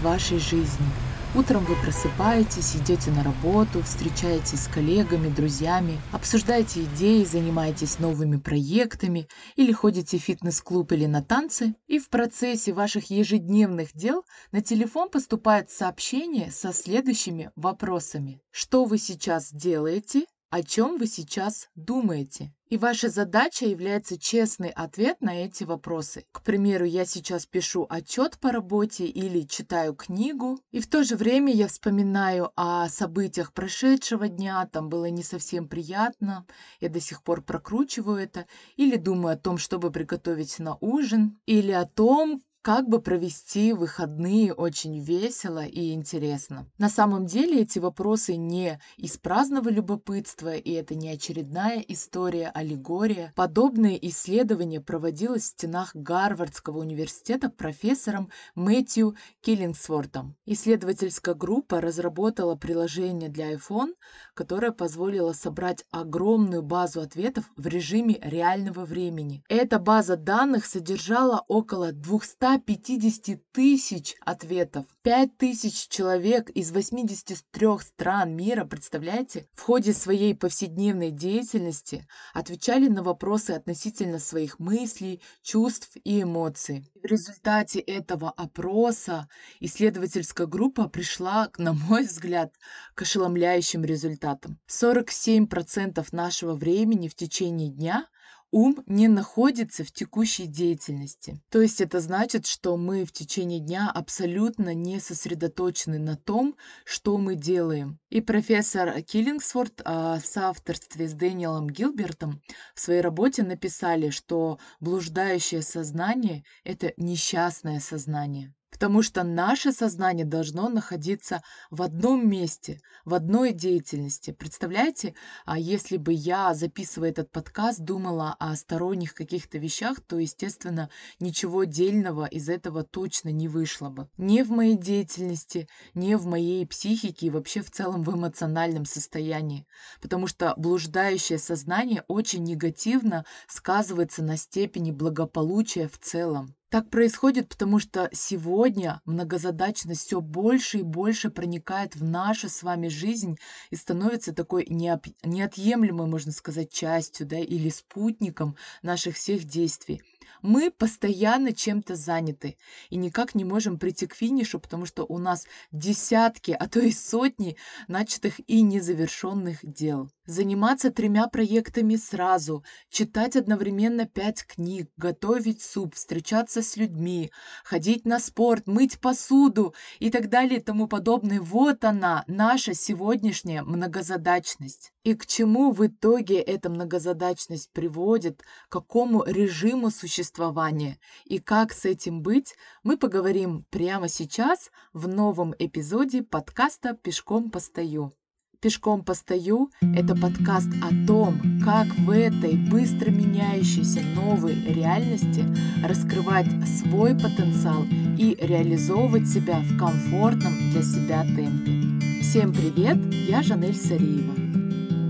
вашей жизни. Утром вы просыпаетесь, идете на работу, встречаетесь с коллегами, друзьями, обсуждаете идеи, занимаетесь новыми проектами или ходите в фитнес-клуб или на танцы, и в процессе ваших ежедневных дел на телефон поступает сообщение со следующими вопросами. Что вы сейчас делаете? О чем вы сейчас думаете? И ваша задача является честный ответ на эти вопросы. К примеру, я сейчас пишу отчет по работе или читаю книгу, и в то же время я вспоминаю о событиях прошедшего дня, там было не совсем приятно, я до сих пор прокручиваю это, или думаю о том, чтобы приготовить на ужин, или о том, как бы провести выходные очень весело и интересно. На самом деле эти вопросы не из праздного любопытства, и это не очередная история, аллегория. Подобное исследование проводилось в стенах Гарвардского университета профессором Мэтью Киллингсвортом. Исследовательская группа разработала приложение для iPhone, которое позволило собрать огромную базу ответов в режиме реального времени. Эта база данных содержала около 200 150 тысяч ответов. 5 тысяч человек из 83 стран мира, представляете, в ходе своей повседневной деятельности отвечали на вопросы относительно своих мыслей, чувств и эмоций. В результате этого опроса исследовательская группа пришла, на мой взгляд, к ошеломляющим результатам. 47% нашего времени в течение дня – ум не находится в текущей деятельности. То есть это значит, что мы в течение дня абсолютно не сосредоточены на том, что мы делаем. И профессор Киллингсворт а, в соавторстве с Дэниелом Гилбертом в своей работе написали, что блуждающее сознание – это несчастное сознание. Потому что наше сознание должно находиться в одном месте, в одной деятельности. Представляете, а если бы я, записывая этот подкаст, думала о сторонних каких-то вещах, то, естественно, ничего дельного из этого точно не вышло бы. Не в моей деятельности, не в моей психике и вообще в целом в эмоциональном состоянии. Потому что блуждающее сознание очень негативно сказывается на степени благополучия в целом. Так происходит, потому что сегодня многозадачность все больше и больше проникает в нашу с вами жизнь и становится такой неотъемлемой, можно сказать, частью да, или спутником наших всех действий. Мы постоянно чем-то заняты и никак не можем прийти к финишу, потому что у нас десятки, а то и сотни начатых и незавершенных дел. Заниматься тремя проектами сразу, читать одновременно пять книг, готовить суп, встречаться с людьми, ходить на спорт, мыть посуду и так далее и тому подобное. Вот она, наша сегодняшняя многозадачность. И к чему в итоге эта многозадачность приводит, к какому режиму существования и как с этим быть, мы поговорим прямо сейчас в новом эпизоде подкаста «Пешком постою». «Пешком постою» — это подкаст о том, как в этой быстро меняющейся новой реальности раскрывать свой потенциал и реализовывать себя в комфортном для себя темпе. Всем привет, я Жанель Сариева.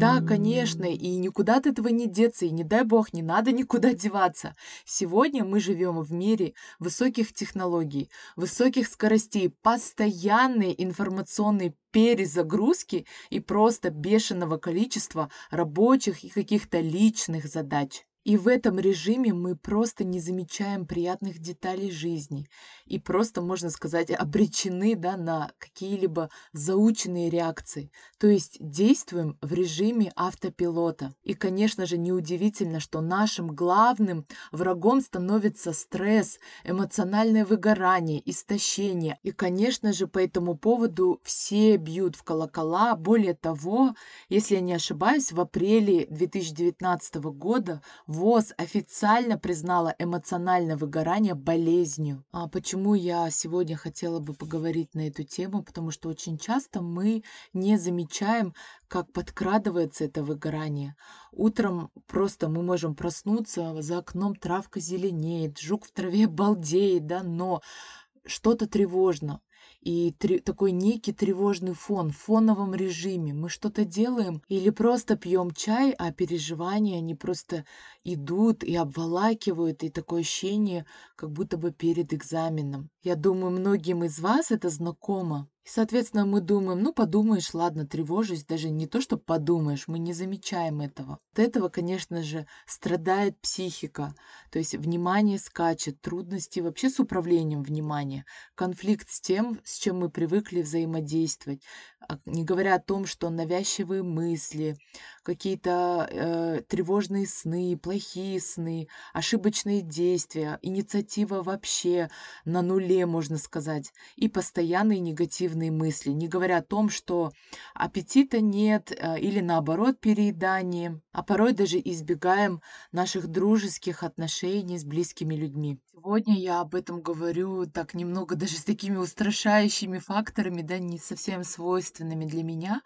Да, конечно, и никуда от этого не деться, и не дай бог, не надо никуда деваться. Сегодня мы живем в мире высоких технологий, высоких скоростей, постоянной информационной перезагрузки и просто бешеного количества рабочих и каких-то личных задач. И в этом режиме мы просто не замечаем приятных деталей жизни и просто, можно сказать, обречены да, на какие-либо заученные реакции. То есть действуем в режиме автопилота. И, конечно же, неудивительно, что нашим главным врагом становится стресс, эмоциональное выгорание, истощение. И, конечно же, по этому поводу все бьют в колокола. Более того, если я не ошибаюсь, в апреле 2019 года ВОЗ официально признала эмоциональное выгорание болезнью. А почему я сегодня хотела бы поговорить на эту тему? Потому что очень часто мы не замечаем, как подкрадывается это выгорание. Утром просто мы можем проснуться, за окном травка зеленеет, жук в траве балдеет, да, но что-то тревожно. И три, такой некий тревожный фон в фоновом режиме. Мы что-то делаем или просто пьем чай, а переживания, они просто идут и обволакивают, и такое ощущение, как будто бы перед экзаменом. Я думаю, многим из вас это знакомо. И, соответственно, мы думаем, ну, подумаешь, ладно, тревожусь, даже не то, что подумаешь, мы не замечаем этого. От этого, конечно же, страдает психика, то есть внимание скачет, трудности вообще с управлением внимания, конфликт с тем, с чем мы привыкли взаимодействовать, не говоря о том, что навязчивые мысли, какие-то э, тревожные сны, плохие сны, ошибочные действия, инициатива вообще на нуле, можно сказать, и постоянные негативные мысли, не говоря о том, что аппетита нет э, или наоборот переедание, а порой даже избегаем наших дружеских отношений с близкими людьми. Сегодня я об этом говорю так немного даже с такими устрашающими факторами, да, не совсем свойственными для меня,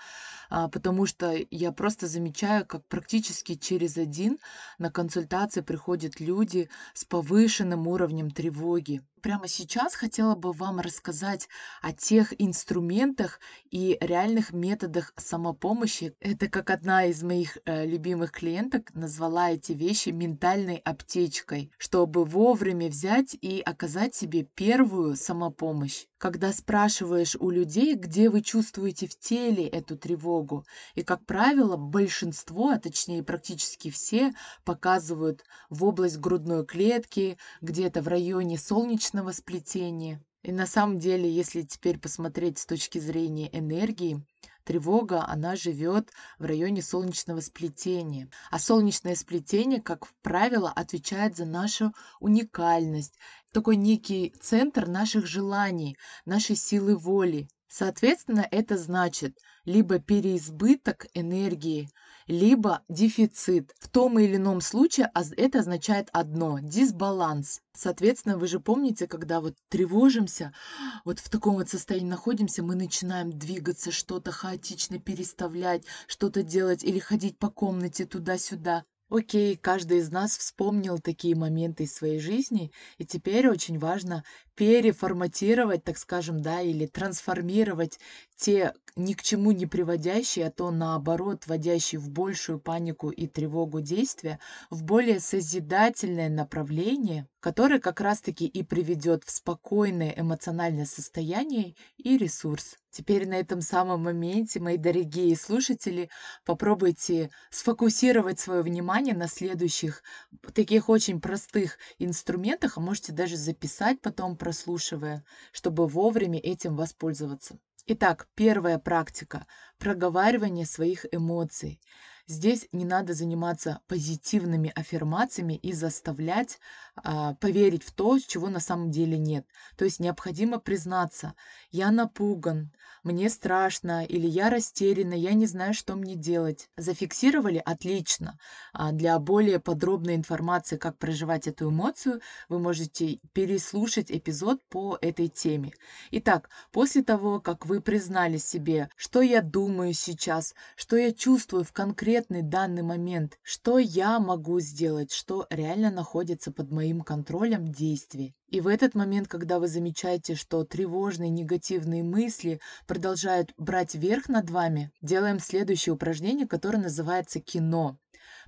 а, потому что я просто замечаю, как практически через один на консультации приходят люди с повышенным уровнем тревоги прямо сейчас хотела бы вам рассказать о тех инструментах и реальных методах самопомощи. Это как одна из моих э, любимых клиенток назвала эти вещи ментальной аптечкой, чтобы вовремя взять и оказать себе первую самопомощь. Когда спрашиваешь у людей, где вы чувствуете в теле эту тревогу, и, как правило, большинство, а точнее практически все, показывают в область грудной клетки, где-то в районе солнечного солнечного сплетения. И на самом деле, если теперь посмотреть с точки зрения энергии, тревога, она живет в районе солнечного сплетения. А солнечное сплетение, как правило, отвечает за нашу уникальность, такой некий центр наших желаний, нашей силы воли. Соответственно, это значит либо переизбыток энергии, либо дефицит. В том или ином случае это означает одно – дисбаланс. Соответственно, вы же помните, когда вот тревожимся, вот в таком вот состоянии находимся, мы начинаем двигаться, что-то хаотично переставлять, что-то делать или ходить по комнате туда-сюда. Окей, каждый из нас вспомнил такие моменты из своей жизни, и теперь очень важно переформатировать, так скажем, да, или трансформировать те ни к чему не приводящие, а то наоборот, вводящие в большую панику и тревогу действия, в более созидательное направление, которое как раз-таки и приведет в спокойное эмоциональное состояние и ресурс. Теперь на этом самом моменте, мои дорогие слушатели, попробуйте сфокусировать свое внимание на следующих таких очень простых инструментах, а можете даже записать потом, прослушивая, чтобы вовремя этим воспользоваться. Итак, первая практика – проговаривание своих эмоций. Здесь не надо заниматься позитивными аффирмациями и заставлять а, поверить в то, чего на самом деле нет. То есть необходимо признаться, я напуган, мне страшно, или я растеряна, я не знаю, что мне делать. Зафиксировали? Отлично. А для более подробной информации, как проживать эту эмоцию, вы можете переслушать эпизод по этой теме. Итак, после того, как вы признали себе, что я думаю сейчас, что я чувствую в конкретный данный момент, что я могу сделать, что реально находится под моим контролем действий. И в этот момент, когда вы замечаете, что тревожные негативные мысли продолжают брать верх над вами, делаем следующее упражнение, которое называется кино.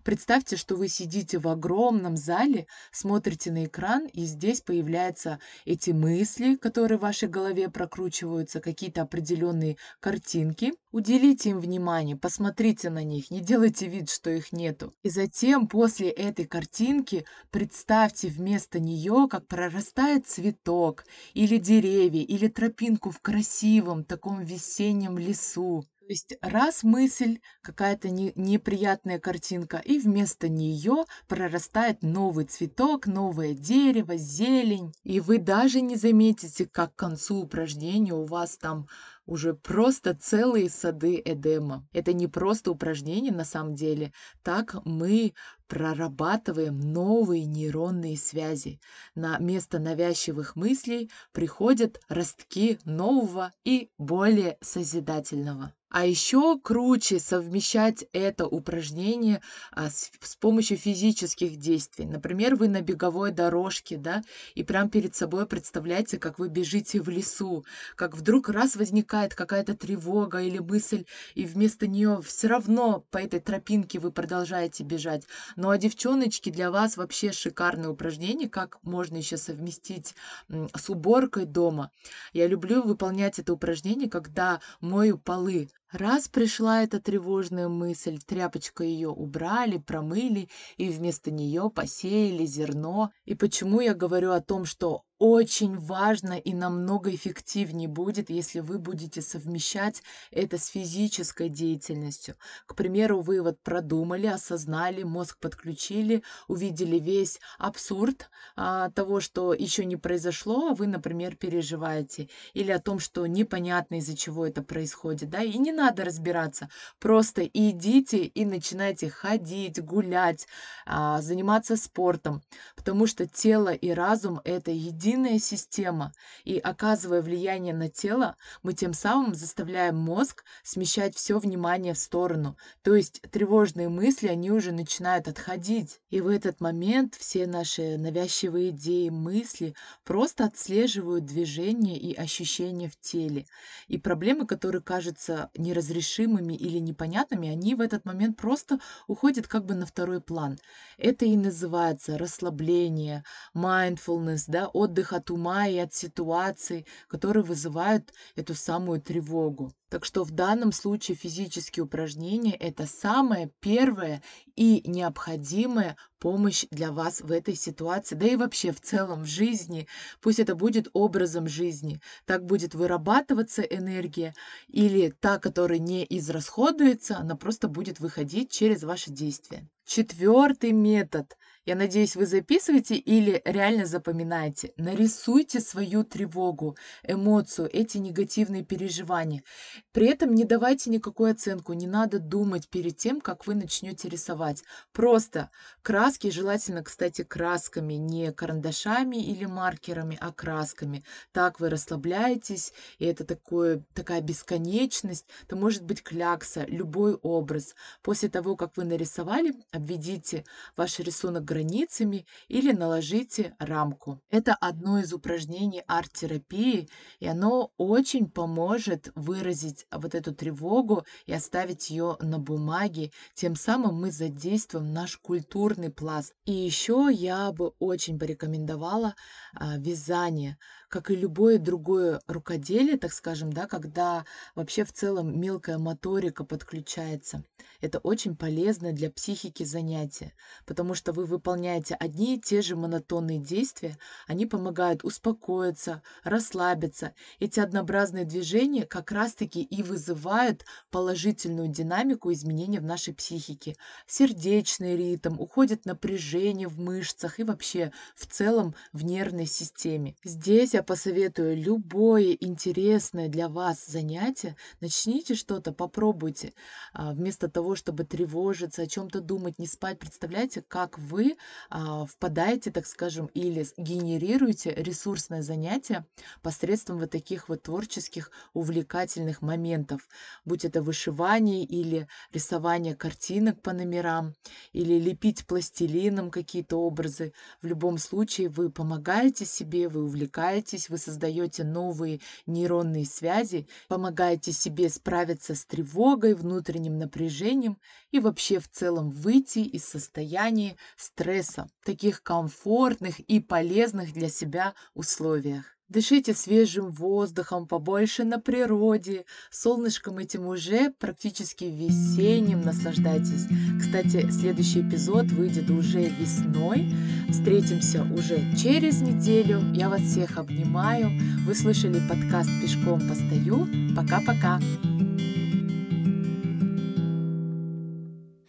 Представьте, что вы сидите в огромном зале, смотрите на экран, и здесь появляются эти мысли, которые в вашей голове прокручиваются, какие-то определенные картинки. Уделите им внимание, посмотрите на них, не делайте вид, что их нету. И затем после этой картинки представьте вместо нее, как прорастает цветок, или деревья, или тропинку в красивом таком весеннем лесу. То есть раз мысль, какая-то не, неприятная картинка, и вместо нее прорастает новый цветок, новое дерево, зелень. И вы даже не заметите, как к концу упражнения у вас там уже просто целые сады Эдема. Это не просто упражнение на самом деле. Так мы прорабатываем новые нейронные связи. На место навязчивых мыслей приходят ростки нового и более созидательного. А еще круче совмещать это упражнение а, с, с помощью физических действий. Например, вы на беговой дорожке, да, и прямо перед собой представляете, как вы бежите в лесу, как вдруг раз возникает какая-то тревога или мысль, и вместо нее все равно по этой тропинке вы продолжаете бежать. Ну а девчоночки, для вас вообще шикарное упражнение, как можно еще совместить с уборкой дома. Я люблю выполнять это упражнение, когда мою полы. Раз пришла эта тревожная мысль, тряпочкой ее убрали, промыли и вместо нее посеяли зерно. И почему я говорю о том, что очень важно и намного эффективнее будет, если вы будете совмещать это с физической деятельностью. К примеру, вы вот продумали, осознали, мозг подключили, увидели весь абсурд а, того, что еще не произошло, а вы, например, переживаете, или о том, что непонятно из-за чего это происходит, да, и не надо разбираться, просто идите и начинайте ходить, гулять, а, заниматься спортом, потому что тело и разум это единое единая система, и оказывая влияние на тело, мы тем самым заставляем мозг смещать все внимание в сторону. То есть тревожные мысли, они уже начинают отходить. И в этот момент все наши навязчивые идеи, мысли просто отслеживают движение и ощущения в теле. И проблемы, которые кажутся неразрешимыми или непонятными, они в этот момент просто уходят как бы на второй план. Это и называется расслабление, mindfulness, да, отдых отдых от ума и от ситуаций, которые вызывают эту самую тревогу. Так что в данном случае физические упражнения – это самая первая и необходимая помощь для вас в этой ситуации, да и вообще в целом в жизни. Пусть это будет образом жизни. Так будет вырабатываться энергия или та, которая не израсходуется, она просто будет выходить через ваши действия. Четвертый метод – я надеюсь, вы записываете или реально запоминаете. Нарисуйте свою тревогу, эмоцию, эти негативные переживания. При этом не давайте никакую оценку, не надо думать перед тем, как вы начнете рисовать. Просто краски, желательно, кстати, красками, не карандашами или маркерами, а красками. Так вы расслабляетесь, и это такое, такая бесконечность. Это может быть клякса, любой образ. После того, как вы нарисовали, обведите ваш рисунок границами или наложите рамку. Это одно из упражнений арт-терапии, и оно очень поможет выразить вот эту тревогу и оставить ее на бумаге. Тем самым мы задействуем наш культурный пласт. И еще я бы очень порекомендовала а, вязание как и любое другое рукоделие, так скажем, да, когда вообще в целом мелкая моторика подключается. Это очень полезно для психики занятие, потому что вы выполняете одни и те же монотонные действия, они помогают успокоиться, расслабиться. Эти однообразные движения как раз-таки и вызывают положительную динамику изменения в нашей психике. Сердечный ритм, уходит напряжение в мышцах и вообще в целом в нервной системе. Здесь я посоветую любое интересное для вас занятие. Начните что-то, попробуйте. А, вместо того, чтобы тревожиться, о чем-то думать, не спать, представляете, как вы а, впадаете, так скажем, или генерируете ресурсное занятие посредством вот таких вот творческих, увлекательных моментов. Будь это вышивание или рисование картинок по номерам, или лепить пластилином какие-то образы. В любом случае вы помогаете себе, вы увлекаетесь вы создаете новые нейронные связи, помогаете себе справиться с тревогой, внутренним напряжением и вообще в целом выйти из состояния стресса в таких комфортных и полезных для себя условиях. Дышите свежим воздухом, побольше на природе. Солнышком этим уже практически весенним наслаждайтесь. Кстати, следующий эпизод выйдет уже весной. Встретимся уже через неделю. Я вас всех обнимаю. Вы слышали подкаст «Пешком постою». Пока-пока.